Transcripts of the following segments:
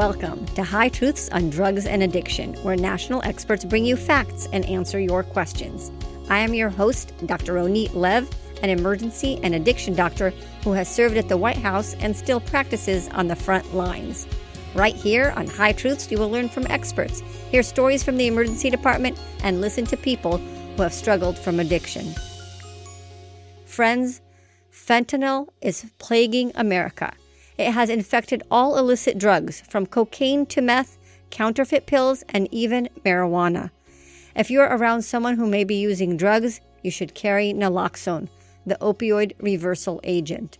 Welcome to High Truths on Drugs and Addiction, where national experts bring you facts and answer your questions. I am your host, Dr. Ronit Lev, an emergency and addiction doctor who has served at the White House and still practices on the front lines. Right here on High Truths, you will learn from experts, hear stories from the emergency department, and listen to people who have struggled from addiction. Friends, fentanyl is plaguing America. It has infected all illicit drugs, from cocaine to meth, counterfeit pills, and even marijuana. If you're around someone who may be using drugs, you should carry naloxone, the opioid reversal agent.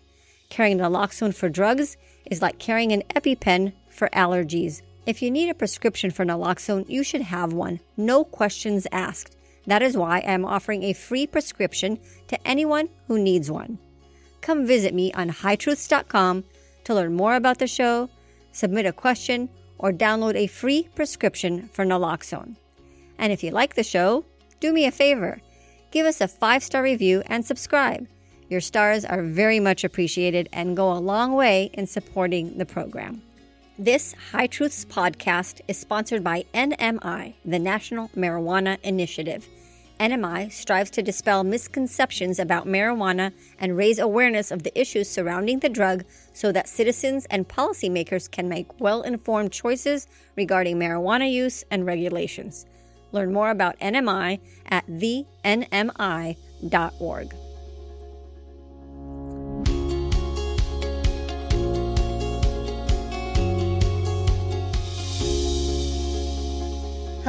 Carrying naloxone for drugs is like carrying an EpiPen for allergies. If you need a prescription for naloxone, you should have one, no questions asked. That is why I am offering a free prescription to anyone who needs one. Come visit me on hightruths.com to learn more about the show, submit a question, or download a free prescription for naloxone. And if you like the show, do me a favor give us a five star review and subscribe. Your stars are very much appreciated and go a long way in supporting the program. This High Truths podcast is sponsored by NMI, the National Marijuana Initiative. NMI strives to dispel misconceptions about marijuana and raise awareness of the issues surrounding the drug so that citizens and policymakers can make well informed choices regarding marijuana use and regulations. Learn more about NMI at thenmi.org.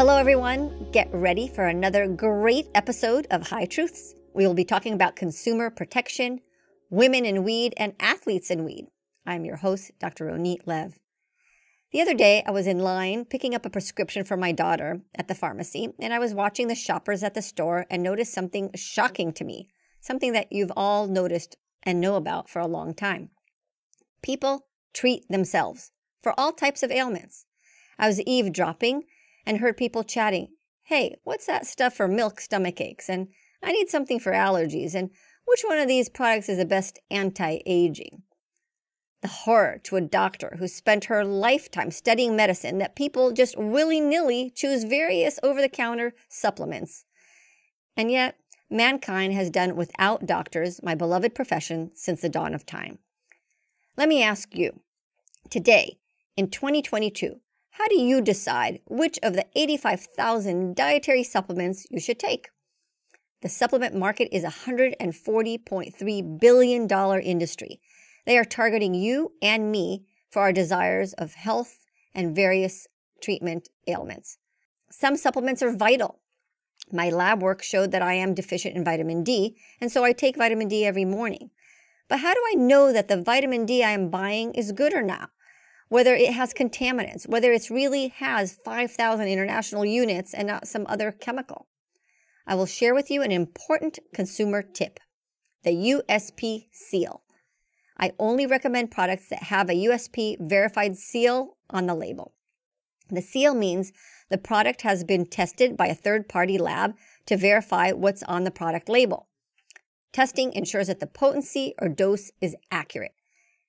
Hello, everyone. Get ready for another great episode of High Truths. We will be talking about consumer protection, women in weed, and athletes in weed. I'm your host, Dr. Ronit Lev. The other day, I was in line picking up a prescription for my daughter at the pharmacy, and I was watching the shoppers at the store and noticed something shocking to me, something that you've all noticed and know about for a long time. People treat themselves for all types of ailments. I was eavesdropping and heard people chatting, Hey, what's that stuff for milk stomach aches? And I need something for allergies. And which one of these products is the best anti aging? the horror to a doctor who spent her lifetime studying medicine that people just willy nilly choose various over the counter supplements. And yet, mankind has done without doctors, my beloved profession, since the dawn of time. Let me ask you today, in 2022, how do you decide which of the 85,000 dietary supplements you should take? The supplement market is a $140.3 billion industry they are targeting you and me for our desires of health and various treatment ailments. Some supplements are vital. My lab work showed that I am deficient in vitamin D, and so I take vitamin D every morning. But how do I know that the vitamin D I am buying is good or not? Whether it has contaminants, whether it really has 5,000 international units and not some other chemical. I will share with you an important consumer tip the USP seal. I only recommend products that have a USP verified seal on the label. The seal means the product has been tested by a third party lab to verify what's on the product label. Testing ensures that the potency or dose is accurate.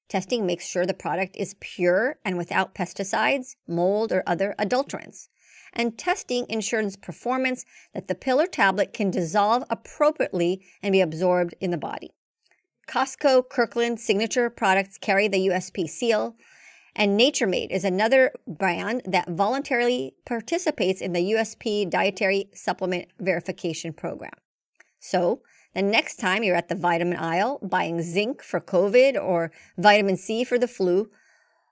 Testing makes sure the product is pure and without pesticides, mold, or other adulterants. And testing ensures performance that the pill or tablet can dissolve appropriately and be absorbed in the body. Costco Kirkland signature products carry the USP seal, and Nature Made is another brand that voluntarily participates in the USP dietary supplement verification program. So, the next time you're at the vitamin aisle buying zinc for COVID or vitamin C for the flu,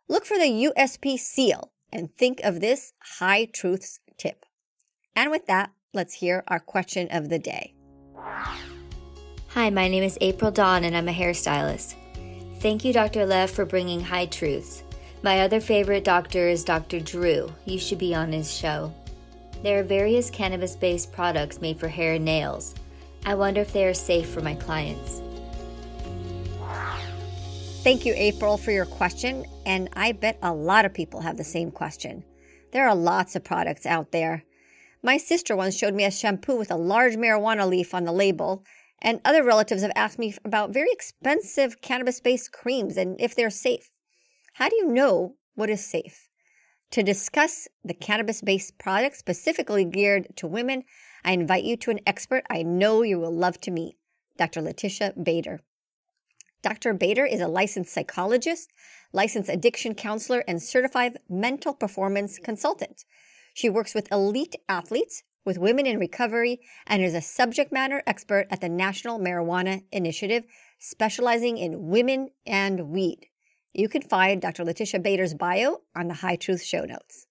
look for the USP seal and think of this high truths tip. And with that, let's hear our question of the day. Hi, my name is April Dawn and I'm a hairstylist. Thank you, Dr. Lev, for bringing high truths. My other favorite doctor is Dr. Drew. You should be on his show. There are various cannabis based products made for hair and nails. I wonder if they are safe for my clients. Thank you, April, for your question. And I bet a lot of people have the same question. There are lots of products out there. My sister once showed me a shampoo with a large marijuana leaf on the label and other relatives have asked me about very expensive cannabis based creams and if they're safe. How do you know what is safe? To discuss the cannabis based products specifically geared to women, I invite you to an expert I know you will love to meet, Dr. Letitia Bader. Dr. Bader is a licensed psychologist, licensed addiction counselor, and certified mental performance consultant. She works with elite athletes, with women in recovery, and is a subject matter expert at the National Marijuana Initiative, specializing in women and weed. You can find Dr. Letitia Bader's bio on the High Truth show notes.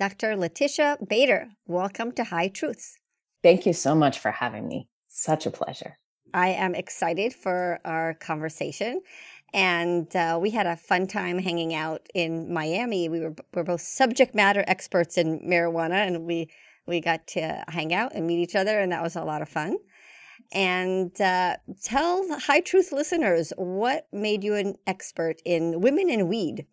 Dr. Letitia Bader, welcome to High Truths. Thank you so much for having me. Such a pleasure. I am excited for our conversation. And uh, we had a fun time hanging out in Miami. We were, we're both subject matter experts in marijuana, and we, we got to hang out and meet each other, and that was a lot of fun. And uh, tell High Truth listeners what made you an expert in women and weed.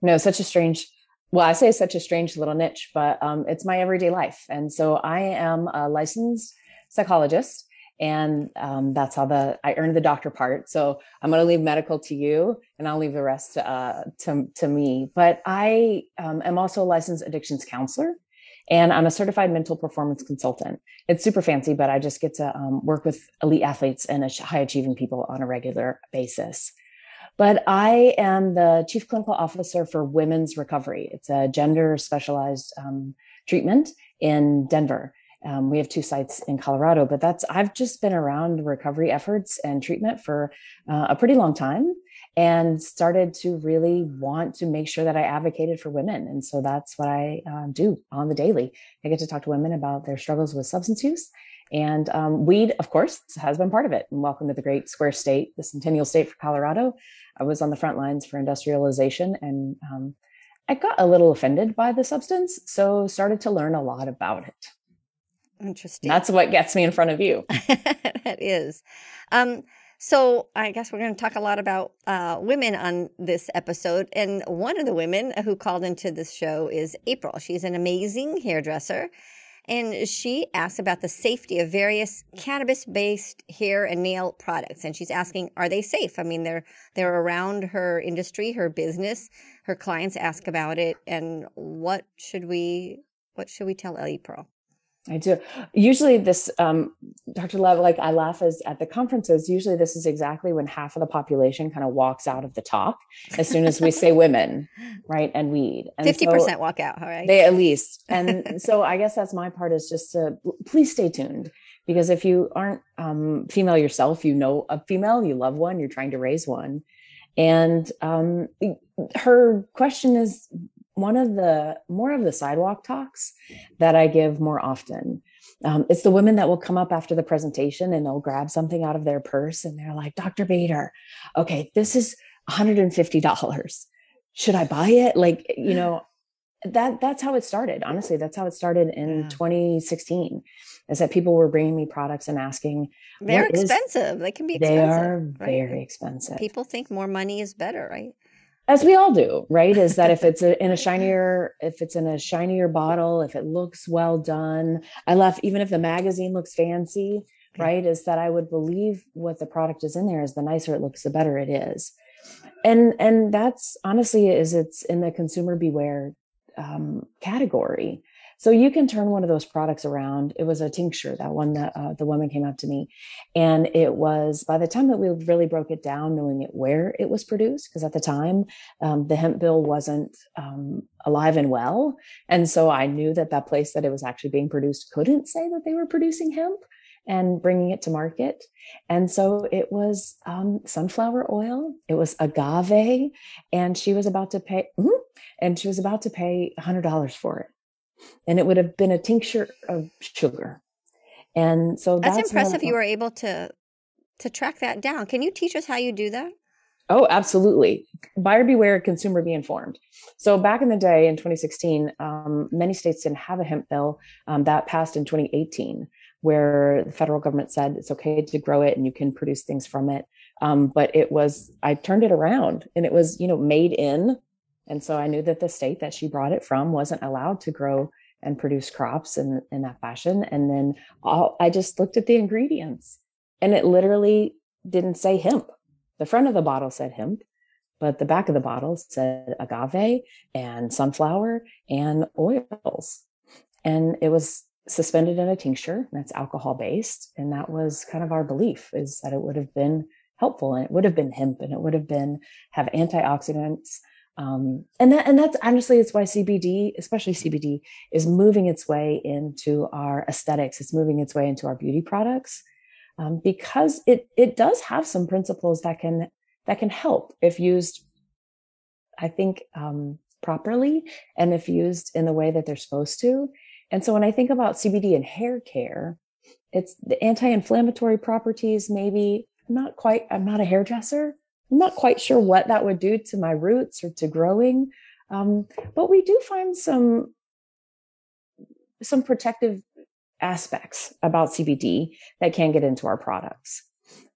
No, such a strange well, I say such a strange little niche, but um, it's my everyday life. And so I am a licensed psychologist and um, that's how the I earned the doctor part. So I'm going to leave medical to you, and I'll leave the rest uh, to to me. But I um, am also a licensed addictions counselor, and I'm a certified mental performance consultant. It's super fancy, but I just get to um, work with elite athletes and high achieving people on a regular basis. But I am the chief clinical officer for Women's Recovery. It's a gender specialized um, treatment in Denver. Um, we have two sites in Colorado, but that's I've just been around recovery efforts and treatment for uh, a pretty long time and started to really want to make sure that I advocated for women. And so that's what I uh, do on the daily. I get to talk to women about their struggles with substance use. And um, weed, of course, has been part of it. And welcome to the great square state, the centennial state for Colorado. I was on the front lines for industrialization and um, I got a little offended by the substance. So started to learn a lot about it. Interesting. That's what gets me in front of you. that is. Um, so I guess we're going to talk a lot about uh, women on this episode. And one of the women who called into this show is April. She's an amazing hairdresser. And she asks about the safety of various cannabis-based hair and nail products, and she's asking, are they safe? I mean, they're they're around her industry, her business. Her clients ask about it, and what should we what should we tell April? I do. Usually, this, um, Dr. Lev, like I laugh as at the conferences. Usually, this is exactly when half of the population kind of walks out of the talk as soon as we say women, right, and weed. Fifty percent walk out. All right, they at least. And so, I guess that's my part is just to please stay tuned because if you aren't um, female yourself, you know a female, you love one, you're trying to raise one, and um, her question is one of the more of the sidewalk talks that I give more often. Um, it's the women that will come up after the presentation and they'll grab something out of their purse and they're like, Dr. Bader, okay, this is $150. Should I buy it? Like, you know, that that's how it started. Honestly, that's how it started in yeah. 2016. Is that people were bringing me products and asking, they're expensive. Is, they can be expensive. They are right? very expensive. People think more money is better, right? As we all do right? Is that if it's a, in a shinier if it's in a shinier bottle if it looks well done. I left even if the magazine looks fancy right is that i would believe what the product is in there is the nicer it looks the better it is. And and that's honestly is it's in the consumer beware um, category so you can turn one of those products around. It was a tincture, that one that uh, the woman came up to me. And it was by the time that we really broke it down, knowing it where it was produced, because at the time um, the hemp bill wasn't um, alive and well. And so I knew that that place that it was actually being produced couldn't say that they were producing hemp and bringing it to market. And so it was um, sunflower oil, it was agave, and she was about to pay, mm-hmm, and she was about to pay $100 for it and it would have been a tincture of sugar. And so that's, that's impressive. You were able to to track that down. Can you teach us how you do that? Oh, absolutely. Buyer beware, consumer be informed. So back in the day in 2016, um, many states didn't have a hemp bill um, that passed in 2018, where the federal government said it's okay to grow it and you can produce things from it. Um, but it was, I turned it around and it was, you know, made in and so I knew that the state that she brought it from wasn't allowed to grow and produce crops in, in that fashion. And then all, I just looked at the ingredients and it literally didn't say hemp. The front of the bottle said hemp, but the back of the bottle said agave and sunflower and oils. And it was suspended in a tincture that's alcohol based. And that was kind of our belief is that it would have been helpful and it would have been hemp and it would have been have antioxidants. Um, and that and that's honestly it's why CBD, especially CBD, is moving its way into our aesthetics. It's moving its way into our beauty products um, because it it does have some principles that can that can help if used, I think, um, properly and if used in the way that they're supposed to. And so when I think about CBD and hair care, it's the anti-inflammatory properties. Maybe I'm not quite. I'm not a hairdresser. I'm not quite sure what that would do to my roots or to growing, um, but we do find some some protective aspects about CBD that can get into our products.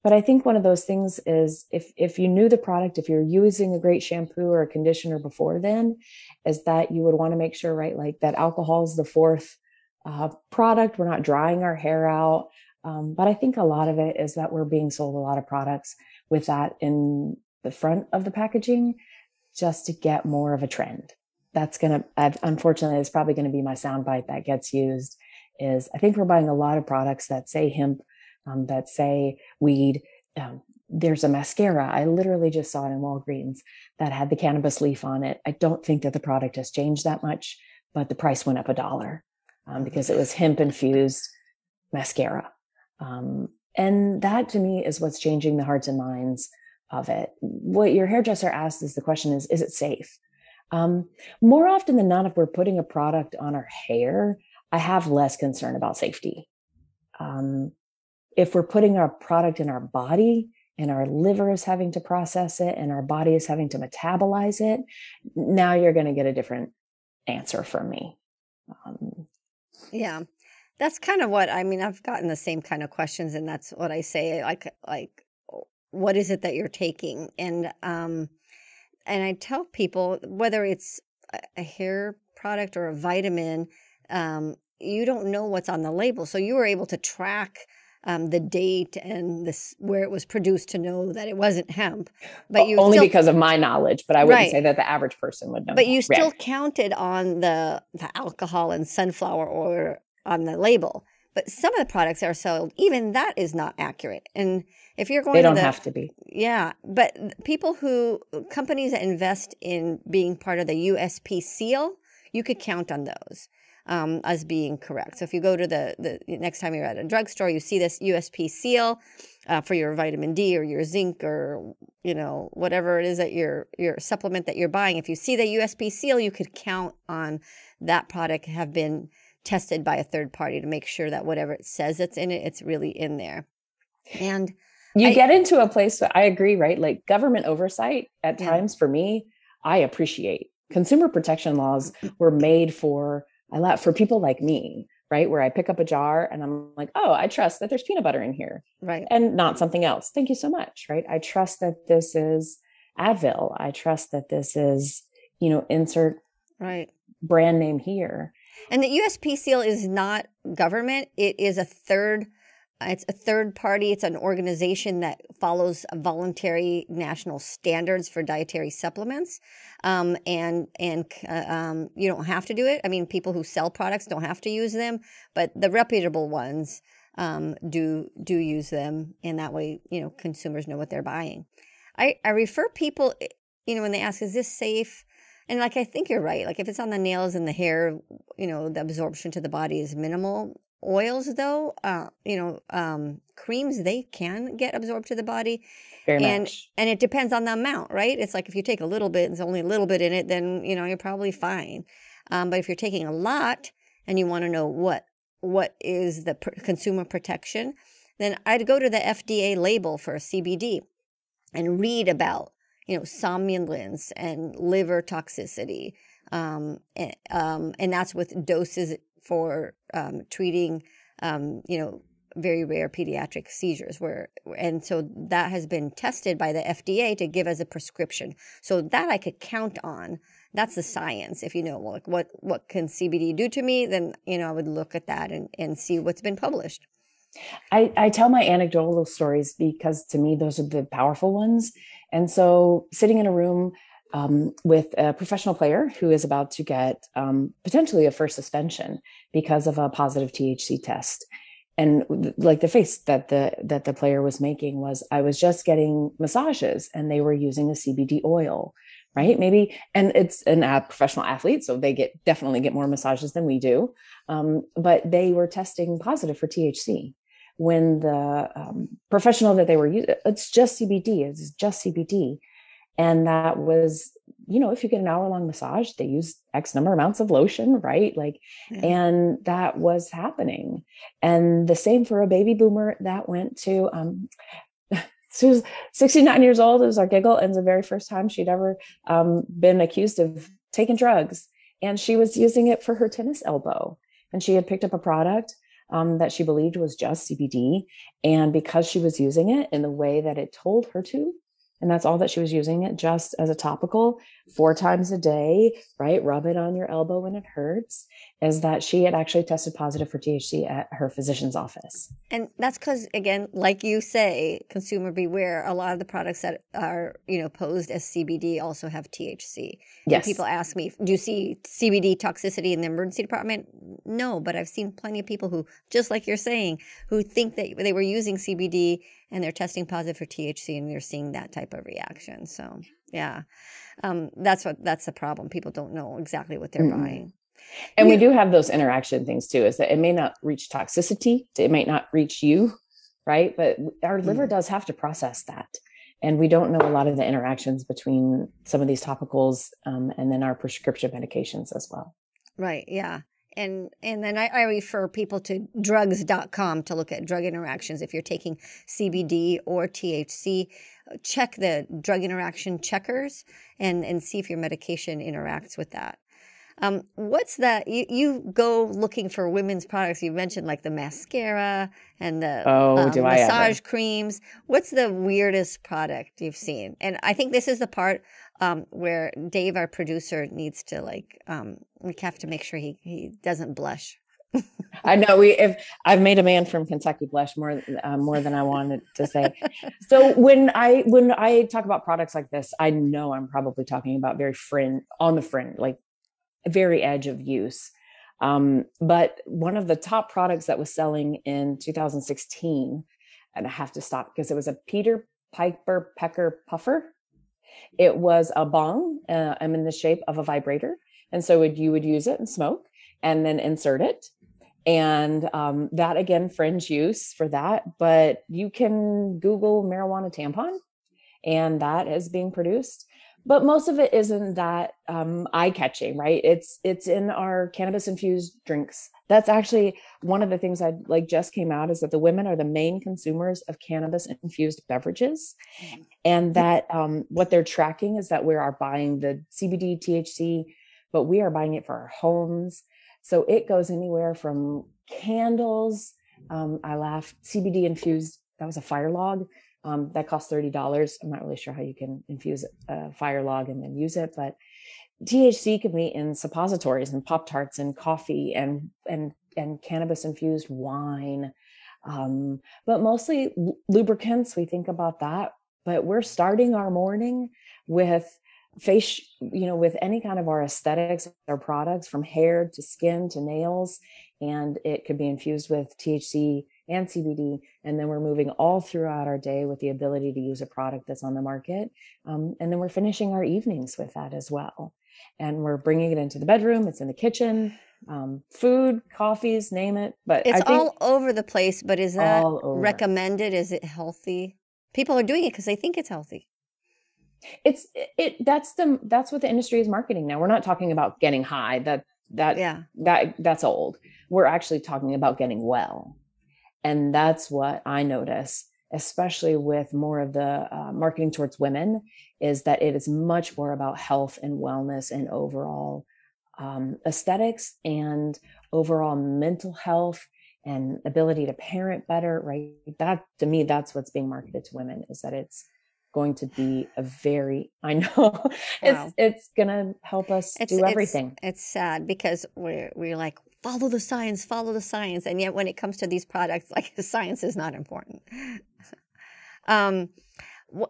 But I think one of those things is if if you knew the product, if you're using a great shampoo or a conditioner before then, is that you would want to make sure, right, like that alcohol is the fourth uh, product. We're not drying our hair out. Um, but I think a lot of it is that we're being sold a lot of products with that in the front of the packaging just to get more of a trend. That's going to, unfortunately, it's probably going to be my soundbite that gets used is I think we're buying a lot of products that say hemp um, that say weed. Um, there's a mascara. I literally just saw it in Walgreens that had the cannabis leaf on it. I don't think that the product has changed that much, but the price went up a dollar um, because it was hemp infused mascara. Um, and that to me is what's changing the hearts and minds of it. What your hairdresser asks is the question is, is it safe? Um, more often than not, if we're putting a product on our hair, I have less concern about safety. Um, if we're putting our product in our body and our liver is having to process it and our body is having to metabolize it, now you're going to get a different answer from me. Um, yeah. That's kind of what I mean. I've gotten the same kind of questions, and that's what I say. Like, like, what is it that you're taking? And um, and I tell people whether it's a hair product or a vitamin, um, you don't know what's on the label, so you were able to track um, the date and this where it was produced to know that it wasn't hemp. But you only still, because of my knowledge, but I wouldn't right. say that the average person would know. But you still right. counted on the the alcohol and sunflower oil on the label. But some of the products are sold, even that is not accurate. And if you're going, to. they don't the, have to be. Yeah, but people who companies that invest in being part of the USP seal, you could count on those um, as being correct. So if you go to the, the next time you're at a drugstore, you see this USP seal uh, for your vitamin D or your zinc or you know whatever it is that your your supplement that you're buying. If you see the USP seal, you could count on that product have been tested by a third party to make sure that whatever it says it's in it, it's really in there. And you I, get into a place where I agree, right? Like government oversight at yeah. times for me, I appreciate. Consumer protection laws were made for a lot for people like me, right? Where I pick up a jar and I'm like, oh, I trust that there's peanut butter in here. Right. And not something else. Thank you so much. Right. I trust that this is Advil. I trust that this is, you know, insert right brand name here. And the USP seal is not government. It is a third it's a third party. It's an organization that follows voluntary national standards for dietary supplements, um, and and uh, um, you don't have to do it. I mean, people who sell products don't have to use them, but the reputable ones um, do do use them, and that way, you know, consumers know what they're buying. I I refer people, you know, when they ask, "Is this safe?" And like I think you're right. Like if it's on the nails and the hair, you know, the absorption to the body is minimal. Oils, though, uh, you know, um, creams they can get absorbed to the body, Very and much. and it depends on the amount, right? It's like if you take a little bit, and there's only a little bit in it, then you know you're probably fine. Um, but if you're taking a lot and you want to know what what is the pr- consumer protection, then I'd go to the FDA label for a CBD and read about you know somnolence and liver toxicity, um, and, um, and that's with doses for um, treating, um, you know, very rare pediatric seizures where and so that has been tested by the FDA to give as a prescription. So that I could count on. That's the science. If you know like what what can CBD do to me, then you know I would look at that and, and see what's been published. I, I tell my anecdotal stories because to me, those are the powerful ones. And so sitting in a room um, with a professional player who is about to get um, potentially a first suspension because of a positive THC test. And like the face that the that the player was making was, I was just getting massages and they were using a CBD oil, right? Maybe, and it's an a professional athlete, so they get definitely get more massages than we do. Um, but they were testing positive for THC when the um, professional that they were using, it's just CBD, it's just CBD. And that was, you know, if you get an hour long massage, they use X number amounts of lotion, right? Like, mm-hmm. and that was happening. And the same for a baby boomer that went to, um, she was 69 years old. It was our giggle, and the very first time she'd ever um, been accused of taking drugs. And she was using it for her tennis elbow. And she had picked up a product um, that she believed was just CBD. And because she was using it in the way that it told her to, and that's all that she was using it just as a topical four times a day, right? Rub it on your elbow when it hurts. Is that she had actually tested positive for THC at her physician's office. And that's because, again, like you say, consumer beware. A lot of the products that are, you know, posed as CBD also have THC. Yes. And people ask me, do you see CBD toxicity in the emergency department? No, but I've seen plenty of people who, just like you're saying, who think that they were using CBD and they're testing positive for THC and you're seeing that type of reaction. So yeah, um, that's what that's the problem. People don't know exactly what they're mm-hmm. buying. And yeah. we do have those interaction things too. Is that it may not reach toxicity, it might not reach you, right? But our liver mm-hmm. does have to process that, and we don't know a lot of the interactions between some of these topicals um, and then our prescription medications as well. Right. Yeah and and then I, I, refer people to drugs.com to look at drug interactions. If you're taking cbd or thc check the drug interaction checkers and and see if your medication interacts with that. Um, what's that you, you go looking for women's products. You mentioned like the mascara and the oh, um, massage creams. What's the weirdest product you've seen? And i think this is the part um, where Dave, our producer, needs to like um, we have to make sure he he doesn't blush. I know we if I've made a man from Kentucky blush more uh, more than I wanted to say. so when I when I talk about products like this, I know I'm probably talking about very fringe on the fringe, like very edge of use. Um, but one of the top products that was selling in 2016, and I have to stop because it was a Peter Piper Pecker puffer. It was a bong. Uh, I'm in the shape of a vibrator. And so would, you would use it and smoke and then insert it. And um, that again, fringe use for that. But you can Google marijuana tampon, and that is being produced but most of it isn't that um, eye catching right? It's it's in our cannabis infused drinks. That's actually one of the things i like just came out is that the women are the main consumers of cannabis infused beverages. Mm-hmm. and that um, what they're tracking is that we are buying the cbd thc but we are buying it for our homes. So it goes anywhere from candles um, i laugh cbd infused that was a fire log um, that costs $30. I'm not really sure how you can infuse a fire log and then use it, but THC can be in suppositories and Pop Tarts and coffee and, and, and cannabis infused wine. Um, but mostly lubricants, we think about that. But we're starting our morning with face, you know, with any kind of our aesthetics our products from hair to skin to nails. And it could be infused with THC and CBD. And then we're moving all throughout our day with the ability to use a product that's on the market. Um, and then we're finishing our evenings with that as well. And we're bringing it into the bedroom, it's in the kitchen, um, food, coffees, name it. But it's all over the place. But is that recommended? Is it healthy? People are doing it because they think it's healthy it's it that's the that's what the industry is marketing now we're not talking about getting high that that yeah that that's old we're actually talking about getting well and that's what I notice, especially with more of the uh, marketing towards women, is that it is much more about health and wellness and overall um, aesthetics and overall mental health and ability to parent better, right? That to me, that's what's being marketed to women is that it's going to be a very i know it's wow. it's gonna help us it's, do everything it's, it's, sad because we're we're like follow the science, follow the science. And yet when it comes to these products, like science is not important. um,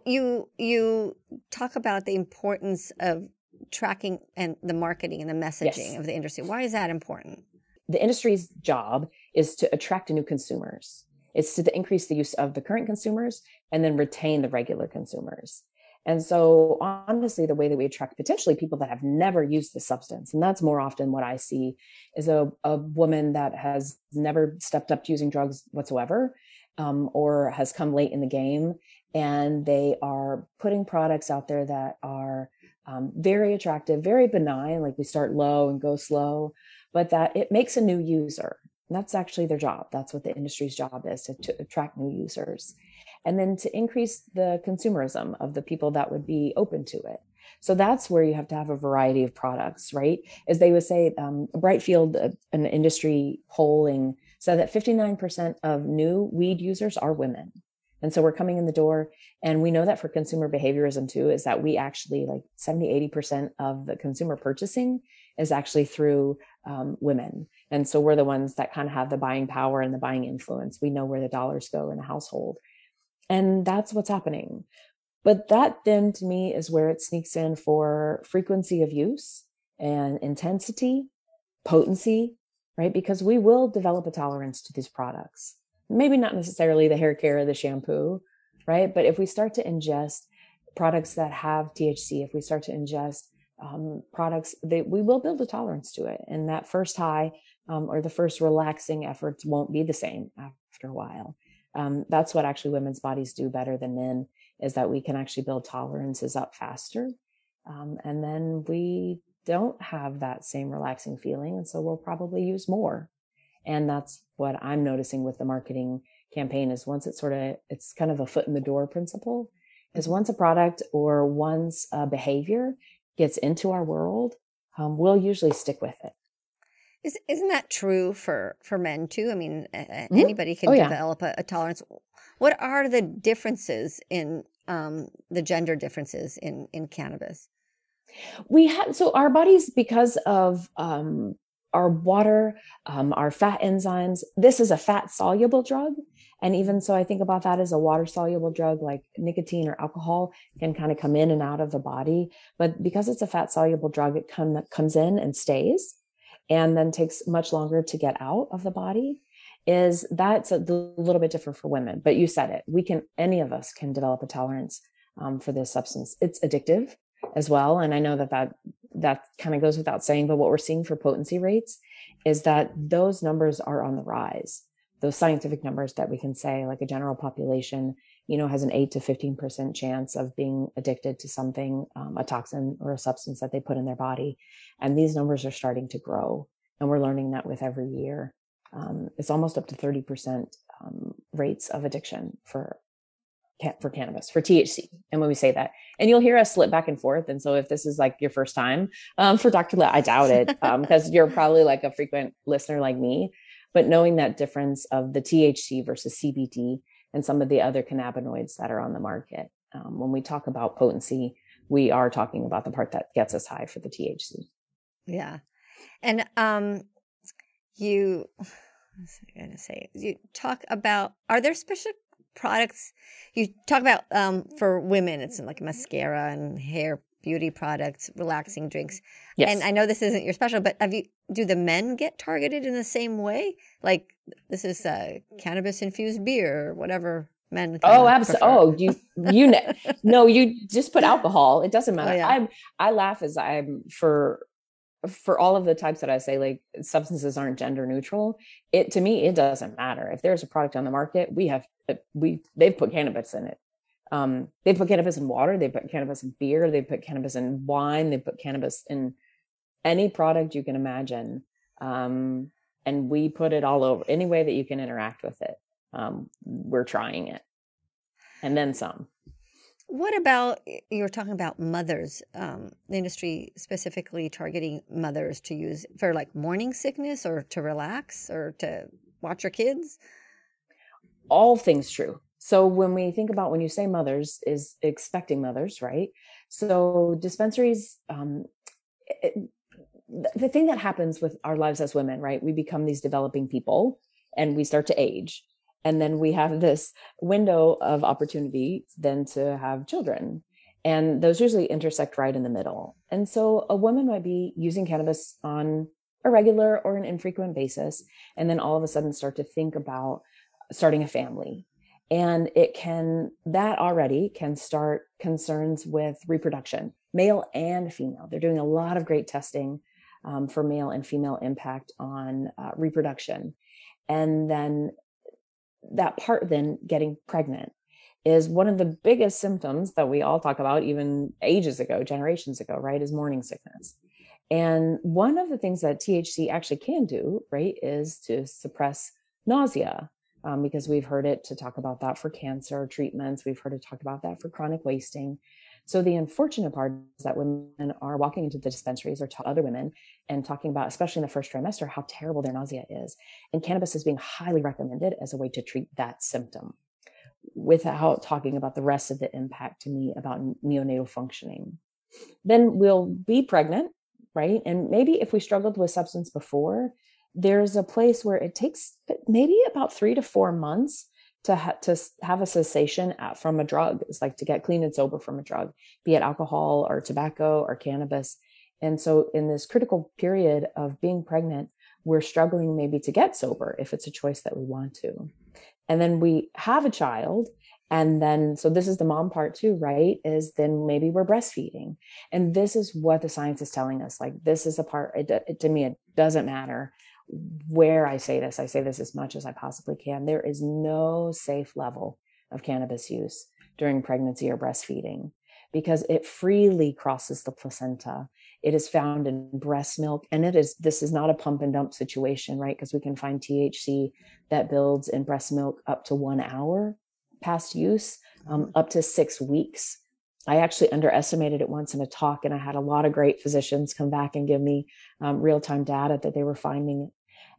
you you talk about the importance of tracking and the marketing and the messaging yes. of the industry. Why is that important? The industry's job is to attract new consumers. It's to increase the use of the current consumers and then retain the regular consumers. And so, honestly, the way that we attract potentially people that have never used the substance, and that's more often what I see, is a, a woman that has never stepped up to using drugs whatsoever, um, or has come late in the game, and they are putting products out there that are um, very attractive, very benign, like we start low and go slow, but that it makes a new user. And that's actually their job. That's what the industry's job is to, to attract new users. And then to increase the consumerism of the people that would be open to it. So that's where you have to have a variety of products, right? As they would say, um, Brightfield, uh, an industry polling, said that 59% of new weed users are women. And so we're coming in the door. And we know that for consumer behaviorism too, is that we actually like 70, 80% of the consumer purchasing is actually through um, women. And so we're the ones that kind of have the buying power and the buying influence. We know where the dollars go in a household. And that's what's happening. But that then to me is where it sneaks in for frequency of use and intensity, potency, right? Because we will develop a tolerance to these products maybe not necessarily the hair care or the shampoo, right? But if we start to ingest products that have THC, if we start to ingest um, products, that we will build a tolerance to it. And that first high um, or the first relaxing efforts won't be the same after a while. Um, that's what actually women's bodies do better than men is that we can actually build tolerances up faster. Um, and then we don't have that same relaxing feeling. And so we'll probably use more and that's what i'm noticing with the marketing campaign is once it's sort of it's kind of a foot in the door principle is once a product or once a behavior gets into our world um, we'll usually stick with it is, isn't that true for for men too i mean mm-hmm. anybody can oh, develop yeah. a, a, tolerance what are the differences in um, the gender differences in in cannabis we have so our bodies because of um, our water, um, our fat enzymes. This is a fat soluble drug. And even so, I think about that as a water soluble drug like nicotine or alcohol can kind of come in and out of the body. But because it's a fat soluble drug, it come, comes in and stays and then takes much longer to get out of the body is that's a little bit different for women but you said it we can any of us can develop a tolerance um, for this substance it's addictive as well and i know that that that kind of goes without saying, but what we're seeing for potency rates is that those numbers are on the rise. Those scientific numbers that we can say, like a general population, you know, has an 8 to 15% chance of being addicted to something, um, a toxin or a substance that they put in their body. And these numbers are starting to grow. And we're learning that with every year. Um, it's almost up to 30% um, rates of addiction for for cannabis for THC. And when we say that, and you'll hear us slip back and forth. And so if this is like your first time um, for Dr. Le, I doubt it because um, you're probably like a frequent listener like me. But knowing that difference of the THC versus CBD and some of the other cannabinoids that are on the market, um, when we talk about potency, we are talking about the part that gets us high for the THC. Yeah, and um, you. What's I going to say? You talk about are there special products you talk about um, for women it's like mascara and hair beauty products relaxing drinks yes. and i know this isn't your special but have you do the men get targeted in the same way like this is a cannabis infused beer or whatever men oh absolutely oh you you know no you just put alcohol it doesn't oh, matter oh, yeah. i'm i laugh as i'm for for all of the types that I say, like substances aren't gender neutral, it to me, it doesn't matter. If there's a product on the market, we have uh, we they've put cannabis in it. Um, they put cannabis in water, they put cannabis in beer, they put cannabis in wine, they put cannabis in any product you can imagine. Um, and we put it all over any way that you can interact with it. Um, we're trying it. And then some. What about you're talking about mothers, um, the industry specifically targeting mothers to use for like morning sickness or to relax or to watch your kids? All things true. So when we think about when you say mothers, is expecting mothers, right? So dispensaries, um, it, the thing that happens with our lives as women, right? We become these developing people and we start to age. And then we have this window of opportunity then to have children. And those usually intersect right in the middle. And so a woman might be using cannabis on a regular or an infrequent basis, and then all of a sudden start to think about starting a family. And it can, that already can start concerns with reproduction, male and female. They're doing a lot of great testing um, for male and female impact on uh, reproduction. And then that part, then getting pregnant is one of the biggest symptoms that we all talk about, even ages ago, generations ago, right? Is morning sickness. And one of the things that THC actually can do, right, is to suppress nausea. Um, because we've heard it to talk about that for cancer treatments. We've heard it talk about that for chronic wasting. So the unfortunate part is that women are walking into the dispensaries or other women and talking about, especially in the first trimester, how terrible their nausea is. And cannabis is being highly recommended as a way to treat that symptom without talking about the rest of the impact to me about neonatal functioning. Then we'll be pregnant, right? And maybe if we struggled with substance before, there's a place where it takes maybe about three to four months to, ha- to have a cessation at, from a drug. It's like to get clean and sober from a drug, be it alcohol or tobacco or cannabis. And so, in this critical period of being pregnant, we're struggling maybe to get sober if it's a choice that we want to. And then we have a child. And then, so this is the mom part too, right? Is then maybe we're breastfeeding. And this is what the science is telling us. Like, this is a part, it, it, to me, it doesn't matter where I say this. I say this as much as I possibly can. There is no safe level of cannabis use during pregnancy or breastfeeding because it freely crosses the placenta. It is found in breast milk and it is this is not a pump and dump situation, right? Because we can find THC that builds in breast milk up to 1 hour past use, um, up to 6 weeks. I actually underestimated it once in a talk, and I had a lot of great physicians come back and give me um, real time data that they were finding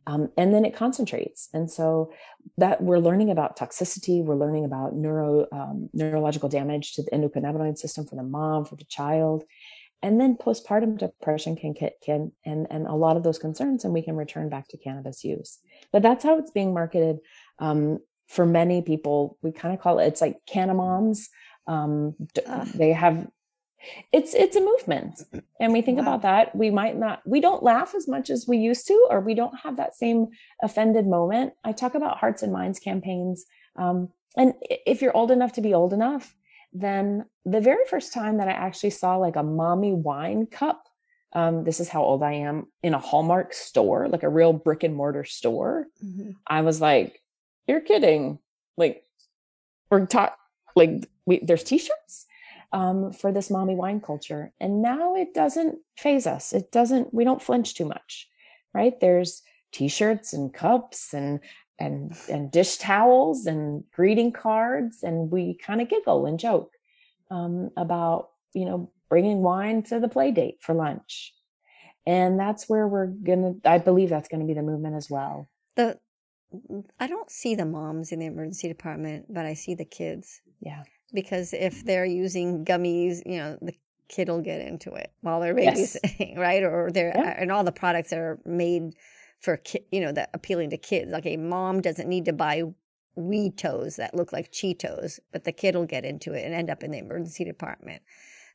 um, and then it concentrates. And so that we're learning about toxicity we're learning about neuro um, neurological damage to the endocannabinoid system for the mom for the child. And then postpartum depression can can and and a lot of those concerns and we can return back to cannabis use. But that's how it's being marketed um, for many people. We kind of call it it's like canna moms um, they have it's it's a movement. And we think wow. about that. We might not we don't laugh as much as we used to or we don't have that same offended moment. I talk about hearts and minds campaigns um, and if you're old enough to be old enough then the very first time that i actually saw like a mommy wine cup um, this is how old i am in a hallmark store like a real brick and mortar store mm-hmm. i was like you're kidding. Like we're taught like we, there's t-shirts um, for this mommy wine culture. And now it doesn't phase us. It doesn't, we don't flinch too much, right? There's t-shirts and cups and and and dish towels and greeting cards and we kind of giggle and joke um, about you know bringing wine to the play date for lunch and that's where we're gonna i believe that's gonna be the movement as well the i don't see the moms in the emergency department but i see the kids yeah because if they're using gummies, you know, the kid will get into it while they're babysitting, yes. right? Or they're yeah. and all the products are made for ki- you know that appealing to kids. Like a mom doesn't need to buy weed toes that look like Cheetos, but the kid will get into it and end up in the emergency department.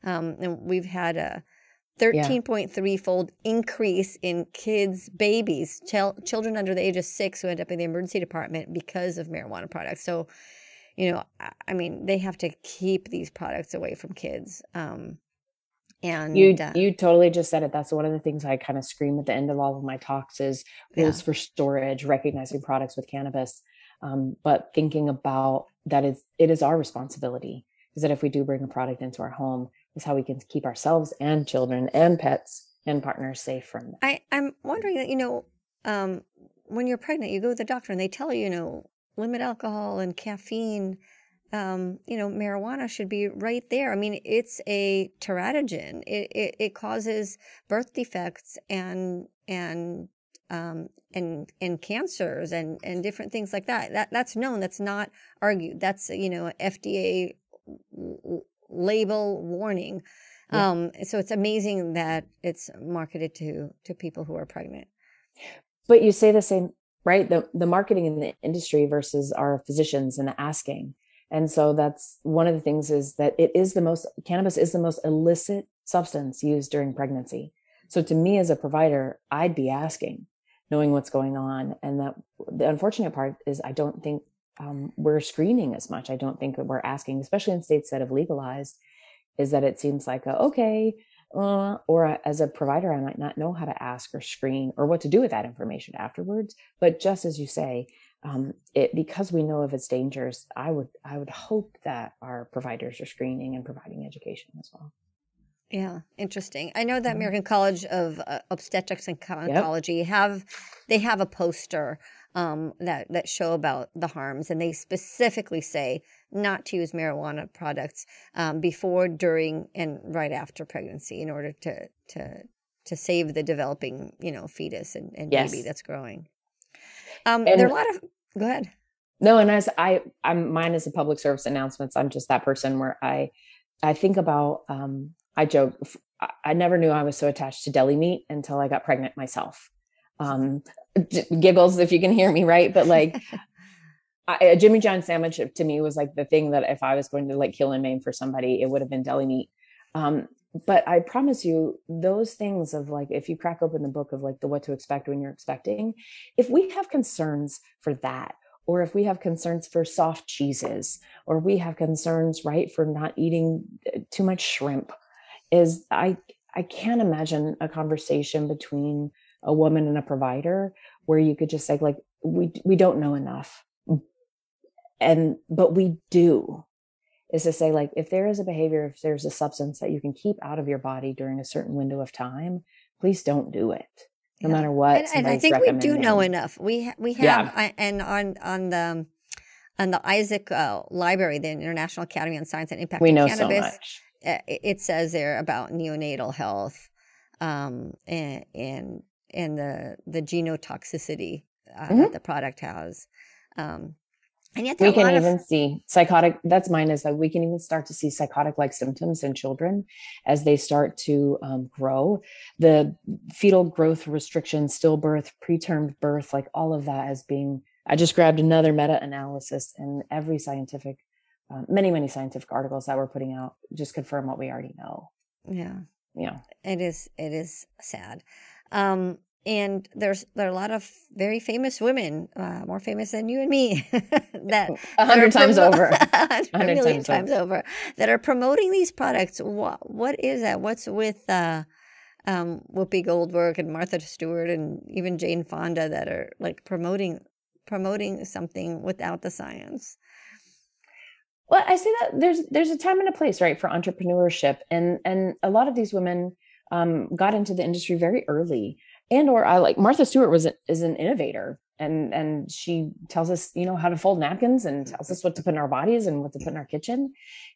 Um, and we've had a 13.3 fold increase in kids, babies, ch- children under the age of six who end up in the emergency department because of marijuana products. So you know, I mean, they have to keep these products away from kids. Um, and you uh, you totally just said it. That's one of the things I kind of scream at the end of all of my talks is rules yeah. for storage, recognizing products with cannabis, um, but thinking about that is it is our responsibility. Is that if we do bring a product into our home, is how we can keep ourselves and children and pets and partners safe from that. I I'm wondering that you know um, when you're pregnant, you go to the doctor and they tell you, you know, limit alcohol and caffeine, um, you know, marijuana should be right there. I mean, it's a teratogen. It, it, it causes birth defects and and um, and and cancers and and different things like that. That that's known. That's not argued. That's you know FDA label warning. Yeah. Um, so it's amazing that it's marketed to to people who are pregnant. But you say the same, right? The the marketing in the industry versus our physicians and the asking. And so that's one of the things is that it is the most cannabis is the most illicit substance used during pregnancy. So to me as a provider, I'd be asking, knowing what's going on. And that the unfortunate part is I don't think um, we're screening as much. I don't think that we're asking, especially in states that have legalized, is that it seems like a, okay, uh, or a, as a provider, I might not know how to ask or screen or what to do with that information afterwards. But just as you say, um, it because we know of its dangers, I would I would hope that our providers are screening and providing education as well. Yeah, interesting. I know that. American College of uh, Obstetrics and Gynecology yep. have they have a poster um, that that show about the harms, and they specifically say not to use marijuana products um, before, during, and right after pregnancy in order to to to save the developing you know fetus and, and yes. baby that's growing. Um, and, there are a lot of go ahead. No, and as I, I'm mine is a public service announcements. I'm just that person where I, I think about. Um, I joke. I never knew I was so attached to deli meat until I got pregnant myself. Um, giggles if you can hear me right, but like. I, a Jimmy John sandwich to me was like the thing that if I was going to like kill and maim for somebody, it would have been deli meat. Um, but I promise you, those things of like, if you crack open the book of like the what to expect when you're expecting, if we have concerns for that, or if we have concerns for soft cheeses, or we have concerns, right, for not eating uh, too much shrimp, is I I can't imagine a conversation between a woman and a provider where you could just say like we we don't know enough and but we do is to say like if there is a behavior if there's a substance that you can keep out of your body during a certain window of time please don't do it no yeah. matter what and, and i think we do know enough we we have yeah. and on on the on the isaac uh, library the international academy on science and impact we know cannabis, so much uh, it says there about neonatal health um, and and and the the genotoxicity uh, mm-hmm. that the product has um, and yet we can even of- see psychotic. That's mine is that we can even start to see psychotic like symptoms in children as they start to um, grow. The fetal growth restrictions, stillbirth, preterm birth, like all of that as being. I just grabbed another meta analysis and every scientific, uh, many, many scientific articles that we're putting out just confirm what we already know. Yeah. Yeah. It is, it is sad. Um, and there's there are a lot of very famous women, uh, more famous than you and me, that a hundred times promo- over, a million times, times over. over, that are promoting these products. What what is that? What's with uh, um, Whoopi Goldberg and Martha Stewart and even Jane Fonda that are like promoting promoting something without the science? Well, I say that there's there's a time and a place, right, for entrepreneurship, and and a lot of these women um, got into the industry very early. And or I like Martha Stewart was a, is an innovator. And and she tells us you know how to fold napkins and tells us what to put in our bodies and what to put in our kitchen.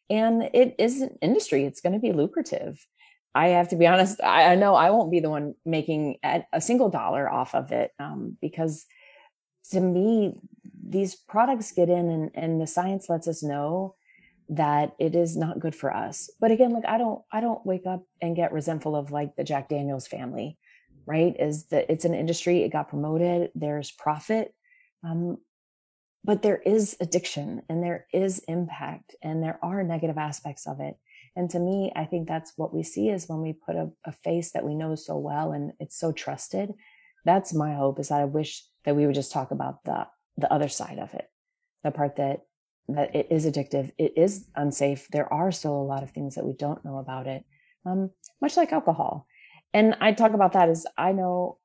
And it is an industry. It's going to be lucrative. I have to be honest I, I, know i won't be the one making a single dollar off of it um, because to me these products get in and, and the science lets us know that it is not good for us but again like i don't i don't wake up and get resentful of like the jack daniels family right? Is that it's an industry, it got promoted, there's profit. Um, but there is addiction and there is impact and there are negative aspects of it. And to me, I think that's what we see is when we put a, a face that we know so well and it's so trusted. That's my hope is that I wish that we would just talk about the the other side of it, the part that that it is addictive, it is unsafe. There are still a lot of things that we don't know about it, um, much like alcohol and I talk about that as I know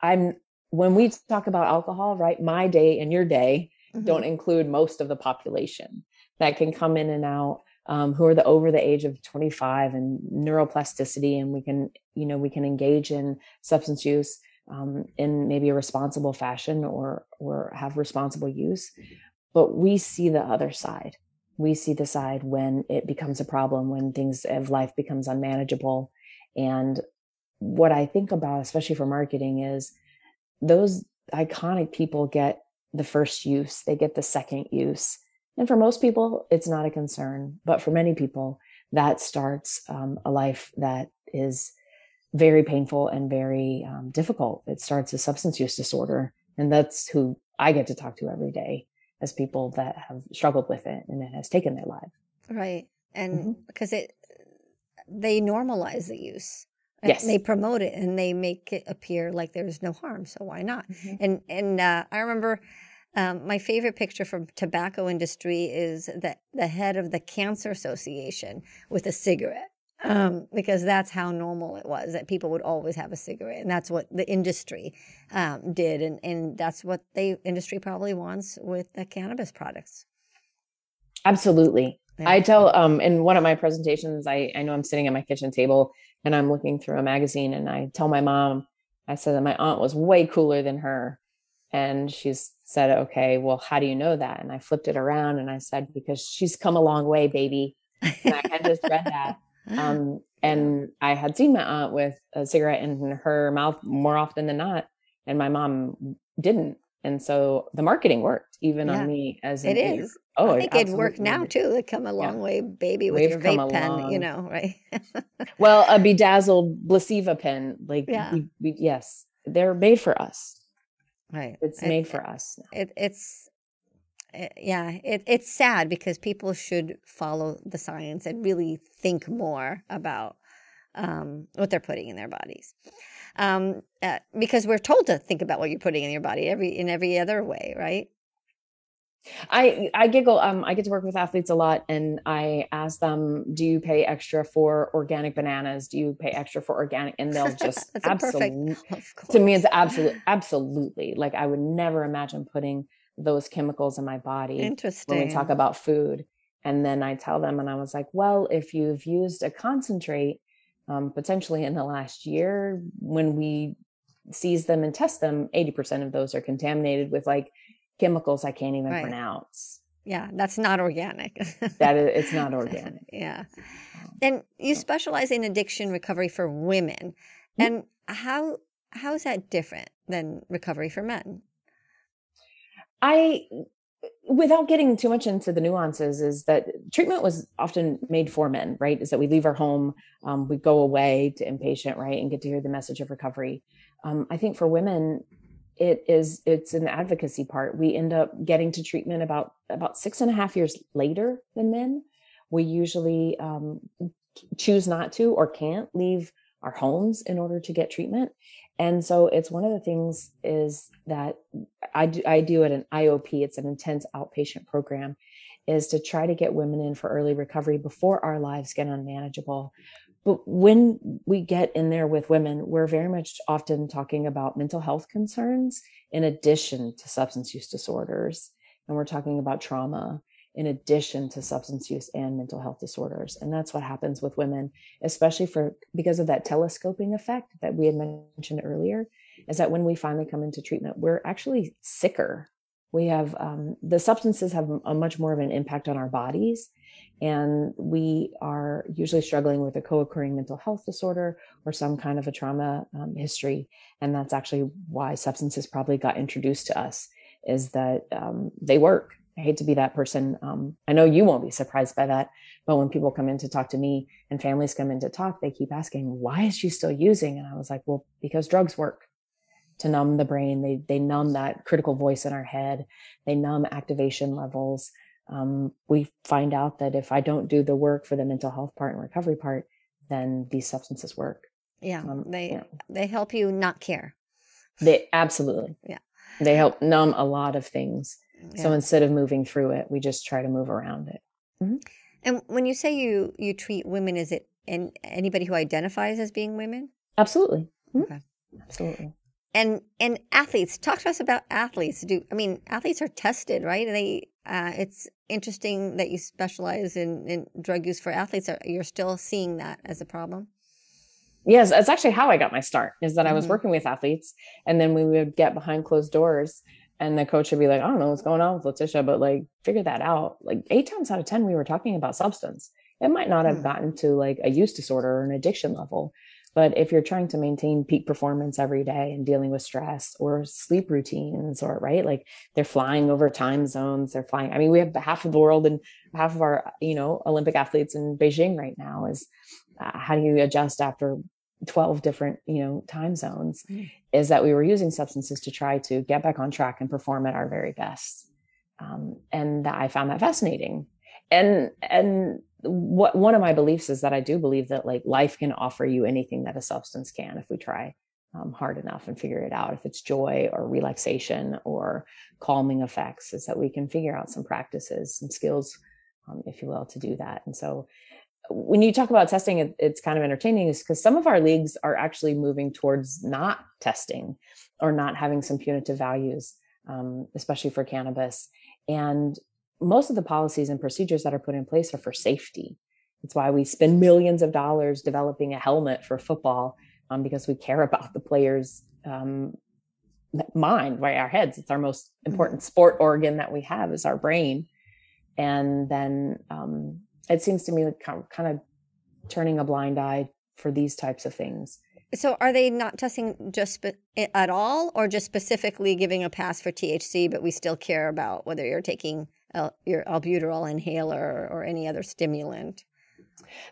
I'm when we talk about alcohol, right? My day and your day mm-hmm. don't include most of the population that can come in and out um, who are the over the age of 25 and neuroplasticity and we can you know we can engage in substance use um, in maybe a responsible fashion or or have responsible use but we see the other side we see the side when it becomes a problem when things of life becomes unmanageable and what I think about, especially for marketing, is those iconic people get the first use, they get the second use. And for most people, it's not a concern. But for many people, that starts um, a life that is very painful and very um, difficult. It starts a substance use disorder. And that's who I get to talk to every day as people that have struggled with it and it has taken their life. Right. And mm-hmm. because it, they normalize the use. Yes. They promote it and they make it appear like there's no harm. So why not? Mm-hmm. And, and, uh, I remember, um, my favorite picture from tobacco industry is the, the head of the Cancer Association with a cigarette um, because that's how normal it was that people would always have a cigarette, and that's what the industry um, did, and and that's what the industry probably wants with the cannabis products. Absolutely, yeah. I tell um in one of my presentations, I I know I'm sitting at my kitchen table and I'm looking through a magazine, and I tell my mom, I said that my aunt was way cooler than her, and she's said, okay, well, how do you know that? And I flipped it around and I said, because she's come a long way, baby. And I had just read that. Um, and I had seen my aunt with a cigarette in her mouth more often than not, and my mom didn't. And so the marketing worked even yeah. on me as it is. Oh, I think it would work now too. They come a long yeah. way, baby, with We've your vape pen, long... you know, right? well, a bedazzled Blasiva pen, like yeah. We, we, yes, they're made for us. Right. It's made for us. It, it's yeah, it, it's sad because people should follow the science and really think more about um, what they're putting in their bodies. Um, uh, because we're told to think about what you're putting in your body every in every other way, right? I I giggle. Um, I get to work with athletes a lot, and I ask them, "Do you pay extra for organic bananas? Do you pay extra for organic?" And they'll just absolutely. To me, it's absolute, absolutely. Like I would never imagine putting those chemicals in my body Interesting. when we talk about food. And then I tell them, and I was like, well, if you've used a concentrate, um, potentially in the last year, when we seize them and test them, 80% of those are contaminated with like chemicals I can't even right. pronounce. Yeah, that's not organic. that is, it's not organic. yeah. And you specialize in addiction recovery for women. Mm-hmm. And how how is that different than recovery for men? I without getting too much into the nuances is that treatment was often made for men right? Is that we leave our home um, we go away to inpatient right and get to hear the message of recovery. Um, i think for women it is it's an advocacy part. We end up getting to treatment about about six and a half years later than men. We usually um, choose not to or can't leave our homes in order to get treatment and so it's one of the things is that I do, I do at an IOP, it's an intense outpatient program, is to try to get women in for early recovery before our lives get unmanageable. But when we get in there with women, we're very much often talking about mental health concerns in addition to substance use disorders. And we're talking about trauma in addition to substance use and mental health disorders. And that's what happens with women, especially for because of that telescoping effect that we had mentioned earlier, is that when we finally come into treatment, we're actually sicker. We have um, the substances have a much more of an impact on our bodies. And we are usually struggling with a co occurring mental health disorder or some kind of a trauma um, history. And that's actually why substances probably got introduced to us, is that um, they work I hate to be that person. Um, I know you won't be surprised by that, but when people come in to talk to me and families come in to talk, they keep asking, "Why is she still using?" And I was like, "Well, because drugs work to numb the brain. They they numb that critical voice in our head. They numb activation levels. Um, we find out that if I don't do the work for the mental health part and recovery part, then these substances work. Yeah, um, they yeah. they help you not care. They absolutely. Yeah, they help numb a lot of things yeah. So instead of moving through it, we just try to move around it. Mm-hmm. And when you say you you treat women, is it and anybody who identifies as being women? Absolutely. Mm-hmm. Okay. Absolutely. And and athletes, talk to us about athletes. Do I mean athletes are tested, right? They uh, it's interesting that you specialize in, in drug use for athletes. You're still seeing that as a problem. Yes, that's actually how I got my start. Is that mm-hmm. I was mm-hmm. working with athletes, and then we would get behind closed doors and the coach would be like, I don't know what's going on with Letitia, but like figure that out. Like eight times out of 10, we were talking about substance. It might not have hmm. gotten to like a use disorder or an addiction level, But if you're trying to maintain peak performance every day and dealing with stress or sleep routines, or right, like they're flying over time zones, they're flying. I mean, we have half of the world and half of our, you know, Olympic athletes in Beijing right now is uh, how do you adjust after 12 different you know time zones mm. is that we were using substances to try to get back on track and perform at our very best um, and i found that fascinating and and what one of my beliefs is that I do believe that like life can offer you anything that a substance can if we try um, hard enough and figure it out. If it's joy or relaxation or calming effects, is that we can figure out some practices, some skills, um, if you will, to do that. And so when you talk about testing, it, it's kind of entertaining is because some of our leagues are actually moving towards not testing or not having some punitive values, um, especially for cannabis. And most of the policies and procedures that are put in place are for safety. It's why we spend millions of dollars developing a helmet for football um, because we care about the players' um, mind, right? Our heads. It's our most mm-hmm. important sport organ that we have is our brain. And then um, it seems to me like kind of turning a blind eye for these types of things. So, are they not testing just spe- at all, or just specifically giving a pass for THC, but we still care about whether you're taking your albuterol inhaler or any other stimulant?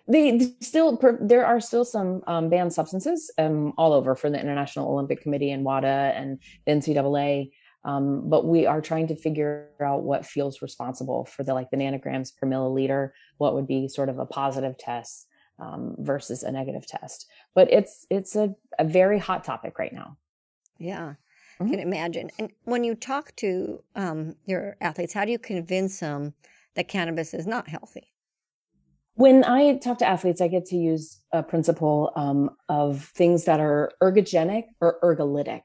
The still there are still some um, banned substances um, all over for the International Olympic Committee and WADA and the NCAA. Um, but we are trying to figure out what feels responsible for the like the nanograms per milliliter. What would be sort of a positive test um, versus a negative test? But it's it's a, a very hot topic right now. Yeah. Mm-hmm. can imagine. And when you talk to um, your athletes, how do you convince them that cannabis is not healthy? When I talk to athletes, I get to use a principle um, of things that are ergogenic or ergolytic.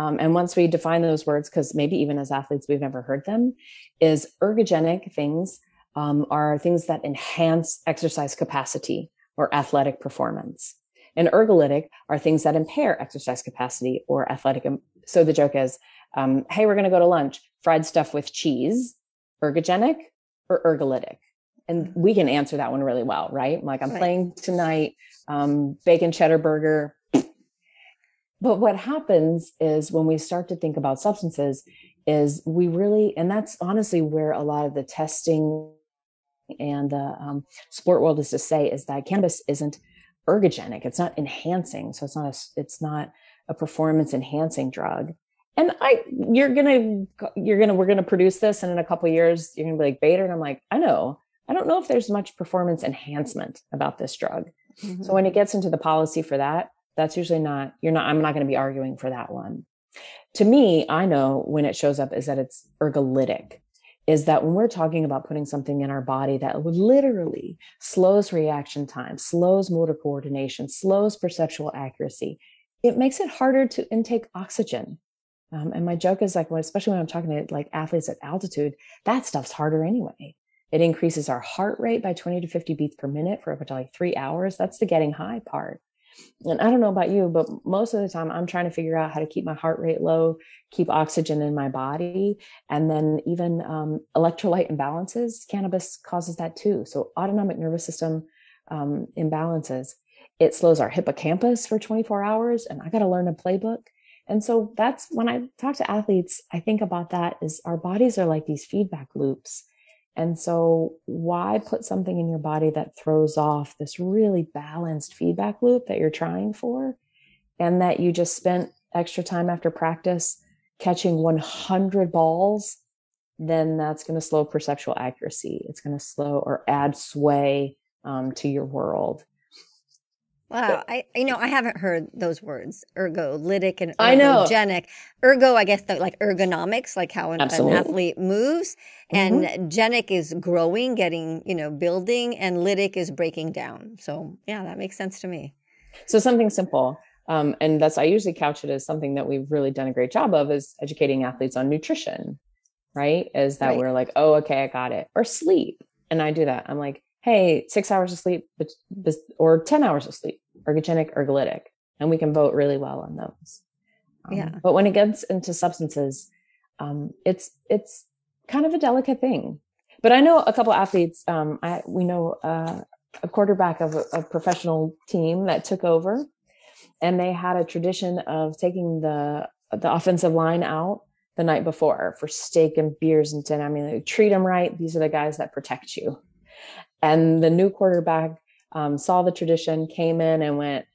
Um, and once we define those words, because maybe even as athletes we've never heard them, is ergogenic things um, are things that enhance exercise capacity or athletic performance. And ergolytic are things that impair exercise capacity or athletic so the joke is, um, hey, we're going to go to lunch, fried stuff with cheese, ergogenic or ergolytic? And mm-hmm. we can answer that one really well, right? Like I'm right. playing tonight, um, bacon cheddar burger. But what happens is when we start to think about substances, is we really, and that's honestly where a lot of the testing and the um, sport world is to say is that cannabis isn't ergogenic. It's not enhancing. So it's not, a, it's not a performance enhancing drug and i you're gonna you're gonna we're gonna produce this and in a couple years you're gonna be like Bader and i'm like i know i don't know if there's much performance enhancement about this drug mm-hmm. so when it gets into the policy for that that's usually not you're not i'm not going to be arguing for that one to me i know when it shows up is that it's ergolytic is that when we're talking about putting something in our body that literally slows reaction time slows motor coordination slows perceptual accuracy it makes it harder to intake oxygen. Um, and my joke is like, when, especially when I'm talking to like athletes at altitude, that stuff's harder anyway. It increases our heart rate by 20 to 50 beats per minute for up to like three hours. That's the getting high part. And I don't know about you, but most of the time I'm trying to figure out how to keep my heart rate low, keep oxygen in my body, and then even um, electrolyte imbalances. Cannabis causes that too. So autonomic nervous system um, imbalances it slows our hippocampus for 24 hours and i got to learn a playbook and so that's when i talk to athletes i think about that is our bodies are like these feedback loops and so why put something in your body that throws off this really balanced feedback loop that you're trying for and that you just spent extra time after practice catching 100 balls then that's going to slow perceptual accuracy. It's going to slow or add sway um, to your world Wow, I you know I haven't heard those words ergolytic and ergogenic. Ergo, I guess the, like ergonomics, like how an, an athlete moves, and mm-hmm. genic is growing, getting you know building, and lytic is breaking down. So yeah, that makes sense to me. So something simple, um, and that's I usually couch it as something that we've really done a great job of is educating athletes on nutrition, right? Is that right. we're like, oh, okay, I got it, or sleep, and I do that. I'm like, hey, six hours of sleep or 10 hours of sleep, ergogenic, ergolytic. And we can vote really well on those. Um, yeah. But when it gets into substances, um, it's, it's kind of a delicate thing. But I know a couple athletes, um, I, we know uh, a quarterback of a, a, professional team that took over and they had a tradition of taking the the offensive line out the night before for steak and beers and dinner. I mean, treat them right. These are the guys that protect you. And the new quarterback um, saw the tradition, came in and went,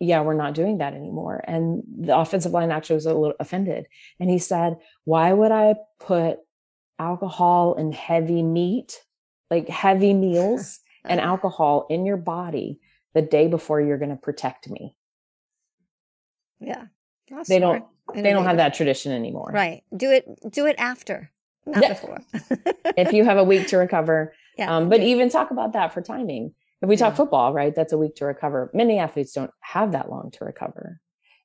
yeah, we're not doing that anymore. And the offensive line actually was a little offended. And he said, why would I put alcohol and heavy meat, like heavy meals and alcohol in your body the day before you're going to protect me? Yeah. That's they don't they don't have that tradition anymore. Right. Do it do it after, not yeah. before. if you have a week to recover. Yeah. Um, but even talk about that for timing. If we talk yeah. football, right, that's a week to recover. Many athletes don't have that long to recover.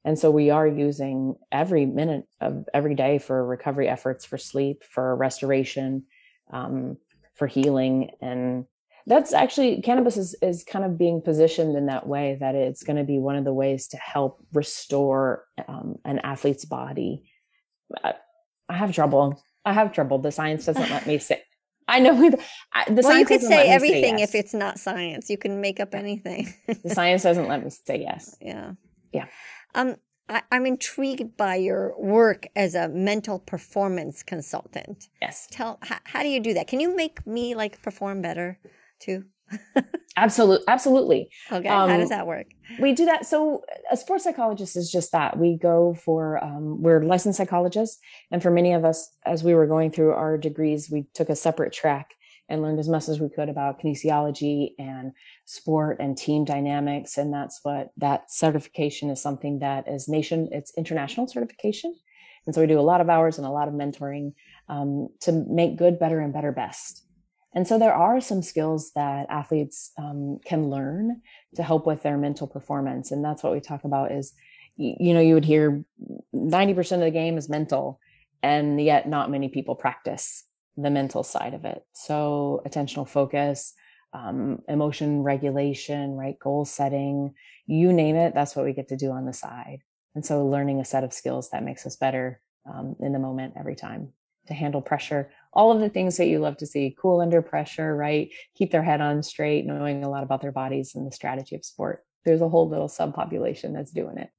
And so we are using every minute of every day for recovery efforts, for sleep, for restoration, um, for healing. And that's actually cannabis is, is kind of being positioned in that way that it's going to be one of the ways to help restore um, an athlete's body. I, I have trouble. I have trouble. The science doesn't let me say I know the well, you could say everything say yes. if it's not science. You can make up anything. the science doesn't let me say yes. Yeah. Yeah. Um, I, am intrigued by your work as a mental performance consultant. Yes. Tell how, how do you do that? Can you make me like perform better too? absolutely, absolutely. Okay. Um, how does that work? We do that. So a sports psychologist is just that. We go for um, we're licensed psychologists, and for many of us, as we were going through our degrees, we took a separate track and learned as much as we could about kinesiology and sport and team dynamics. And that's what that certification is something that is nation. It's international certification, and so we do a lot of hours and a lot of mentoring um, to make good, better, and better best. And so there are some skills that athletes um, can learn to help with their mental performance. And that's what we talk about is, you know, you would hear 90% of the game is mental, and yet not many people practice the mental side of it. So attentional focus, um, emotion regulation, right? Goal setting, you name it, that's what we get to do on the side. And so learning a set of skills that makes us better um, in the moment every time to handle pressure, all of the things that you love to see cool under pressure, right? Keep their head on straight, knowing a lot about their bodies and the strategy of sport. There's a whole little subpopulation that's doing it.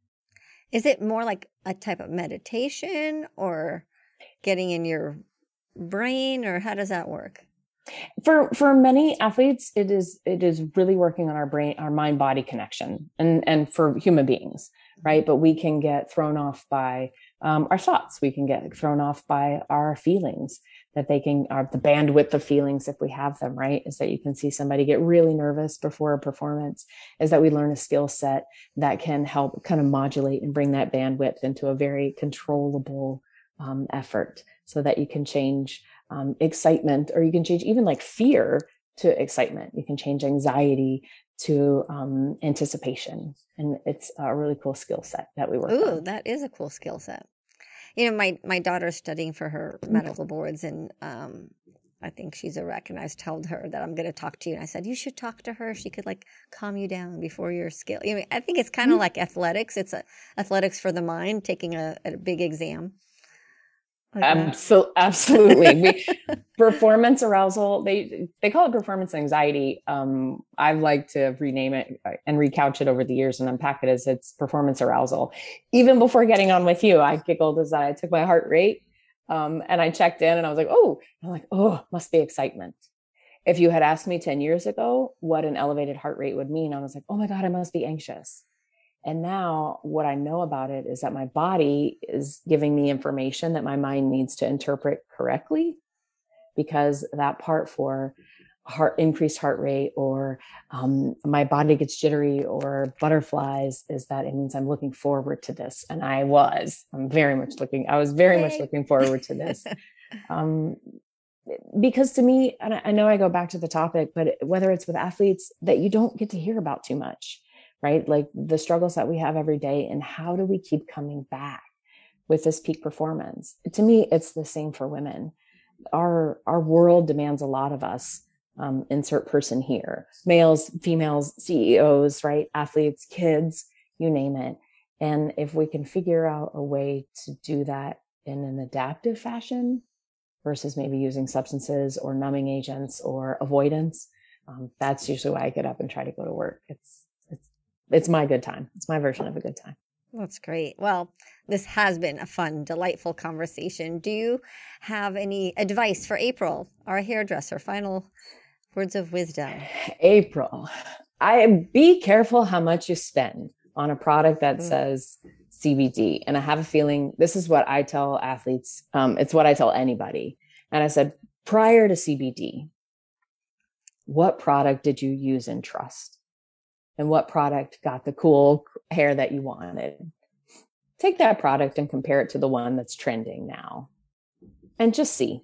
Is it more like a type of meditation or getting in your brain or how does that work? For for many athletes it is it is really working on our brain our mind body connection and and for human beings, right? But we can get thrown off by um, our thoughts. We can get thrown off by our feelings that they can, are the bandwidth of feelings if we have them, right? Is that you can see somebody get really nervous before a performance, is that we learn a skill set that can help kind of modulate and bring that bandwidth into a very controllable um, effort so that you can change um, excitement or you can change even like fear to excitement. You can change anxiety to um, anticipation. And it's a really cool skill set that we work Ooh, on. that is a cool skill set you know, my my daughter's studying for her mm. medical boards, and um, I think she's a wreck. And I told her that I'm going to talk to you, and I said you should talk to her. She could like calm you down before your skill. You know, I think it's kind of mm-hmm. like athletics. It's a athletics for the mind, taking a, a big exam. Absol- absolutely. we, performance arousal, they they call it performance anxiety. Um, I like to rename it uh, and recouch it over the years and unpack it as it's performance arousal. Even before getting on with you, I giggled as I took my heart rate um, and I checked in and I was like, oh, I'm like, oh, must be excitement. If you had asked me 10 years ago what an elevated heart rate would mean, I was like, oh my God, I must be anxious. And now what I know about it is that my body is giving me information that my mind needs to interpret correctly because that part for heart increased heart rate or um, my body gets jittery or butterflies is that it means i'm looking forward to this. And i was i'm very much looking i was very much looking forward to this. Um, because to me and I know i go back to the topic but whether it's with athletes that you don't get to hear about too much right? Like the struggles that we have every day and how do we keep coming back with this peak performance? To me, it's the same for women. Our our world demands a lot of us. Um, insert person here, males, females, CEOs, right? Athletes, kids, you name it. And if we can figure out a way to do that in an adaptive fashion versus maybe using substances or numbing agents or avoidance, um, that's usually why I get up and try to go to work. It's it's my good time. It's my version of a good time. That's great. Well, this has been a fun, delightful conversation. Do you have any advice for April, our hairdresser? Final words of wisdom. April, I be careful how much you spend on a product that mm. says CBD. And I have a feeling this is what I tell athletes. Um, it's what I tell anybody. And I said, prior to CBD, what product did you use and trust? And what product got the cool hair that you wanted? Take that product and compare it to the one that's trending now and just see.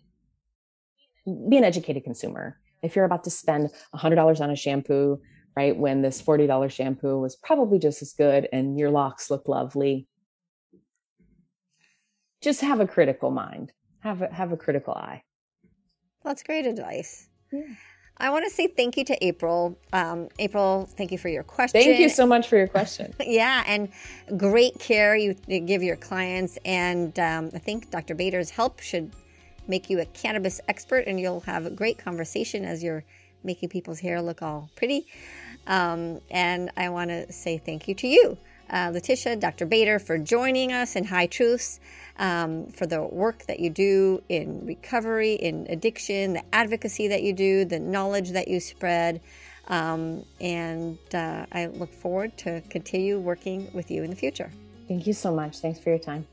Be an educated consumer. If you're about to spend $100 on a shampoo, right, when this $40 shampoo was probably just as good and your locks look lovely, just have a critical mind, have a, have a critical eye. That's great advice. Yeah. I want to say thank you to April. Um, April, thank you for your question. Thank you so much for your question. yeah, and great care you give your clients. And um, I think Dr. Bader's help should make you a cannabis expert, and you'll have a great conversation as you're making people's hair look all pretty. Um, and I want to say thank you to you, uh, Letitia, Dr. Bader, for joining us in High Truths um, for the work that you do in recovery, in addiction, the advocacy that you do, the knowledge that you spread. Um, and uh, I look forward to continue working with you in the future. Thank you so much. Thanks for your time.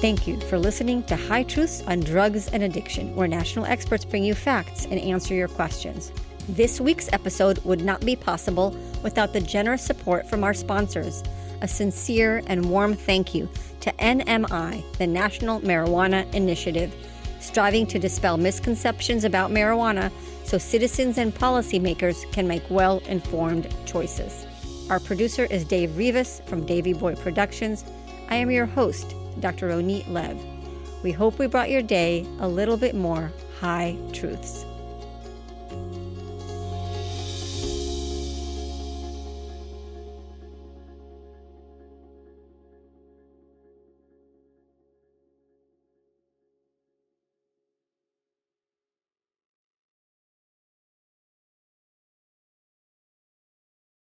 Thank you for listening to High Truths on Drugs and Addiction, where national experts bring you facts and answer your questions. This week's episode would not be possible without the generous support from our sponsors a sincere and warm thank you to NMI, the National Marijuana Initiative, striving to dispel misconceptions about marijuana so citizens and policymakers can make well informed choices. Our producer is Dave Rivas from Davy Boy Productions. I am your host, Dr. Ronit Lev. We hope we brought your day a little bit more high truths.